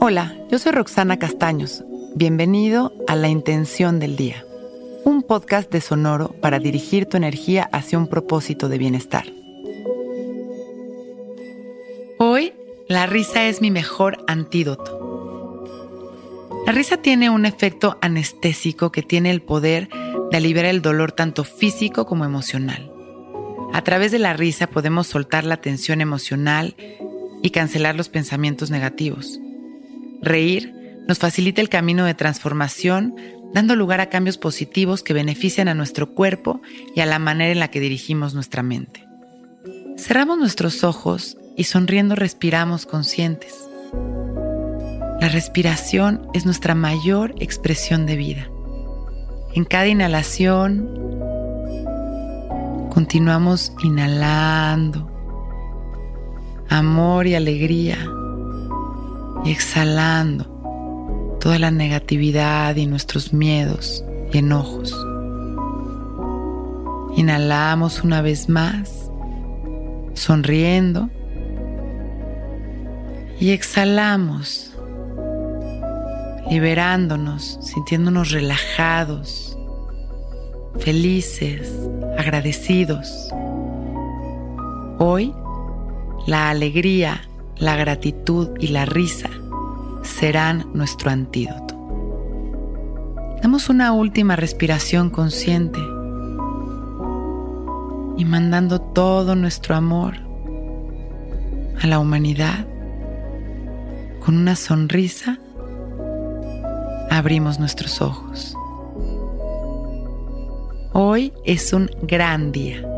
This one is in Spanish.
Hola, yo soy Roxana Castaños. Bienvenido a La Intención del Día, un podcast de Sonoro para dirigir tu energía hacia un propósito de bienestar. Hoy, la risa es mi mejor antídoto. La risa tiene un efecto anestésico que tiene el poder de aliviar el dolor tanto físico como emocional. A través de la risa podemos soltar la tensión emocional y cancelar los pensamientos negativos. Reír nos facilita el camino de transformación, dando lugar a cambios positivos que benefician a nuestro cuerpo y a la manera en la que dirigimos nuestra mente. Cerramos nuestros ojos y sonriendo respiramos conscientes. La respiración es nuestra mayor expresión de vida. En cada inhalación continuamos inhalando amor y alegría y exhalando toda la negatividad y nuestros miedos y enojos. Inhalamos una vez más, sonriendo, y exhalamos, liberándonos, sintiéndonos relajados, felices, agradecidos. Hoy, la alegría la gratitud y la risa serán nuestro antídoto. Damos una última respiración consciente y mandando todo nuestro amor a la humanidad, con una sonrisa, abrimos nuestros ojos. Hoy es un gran día.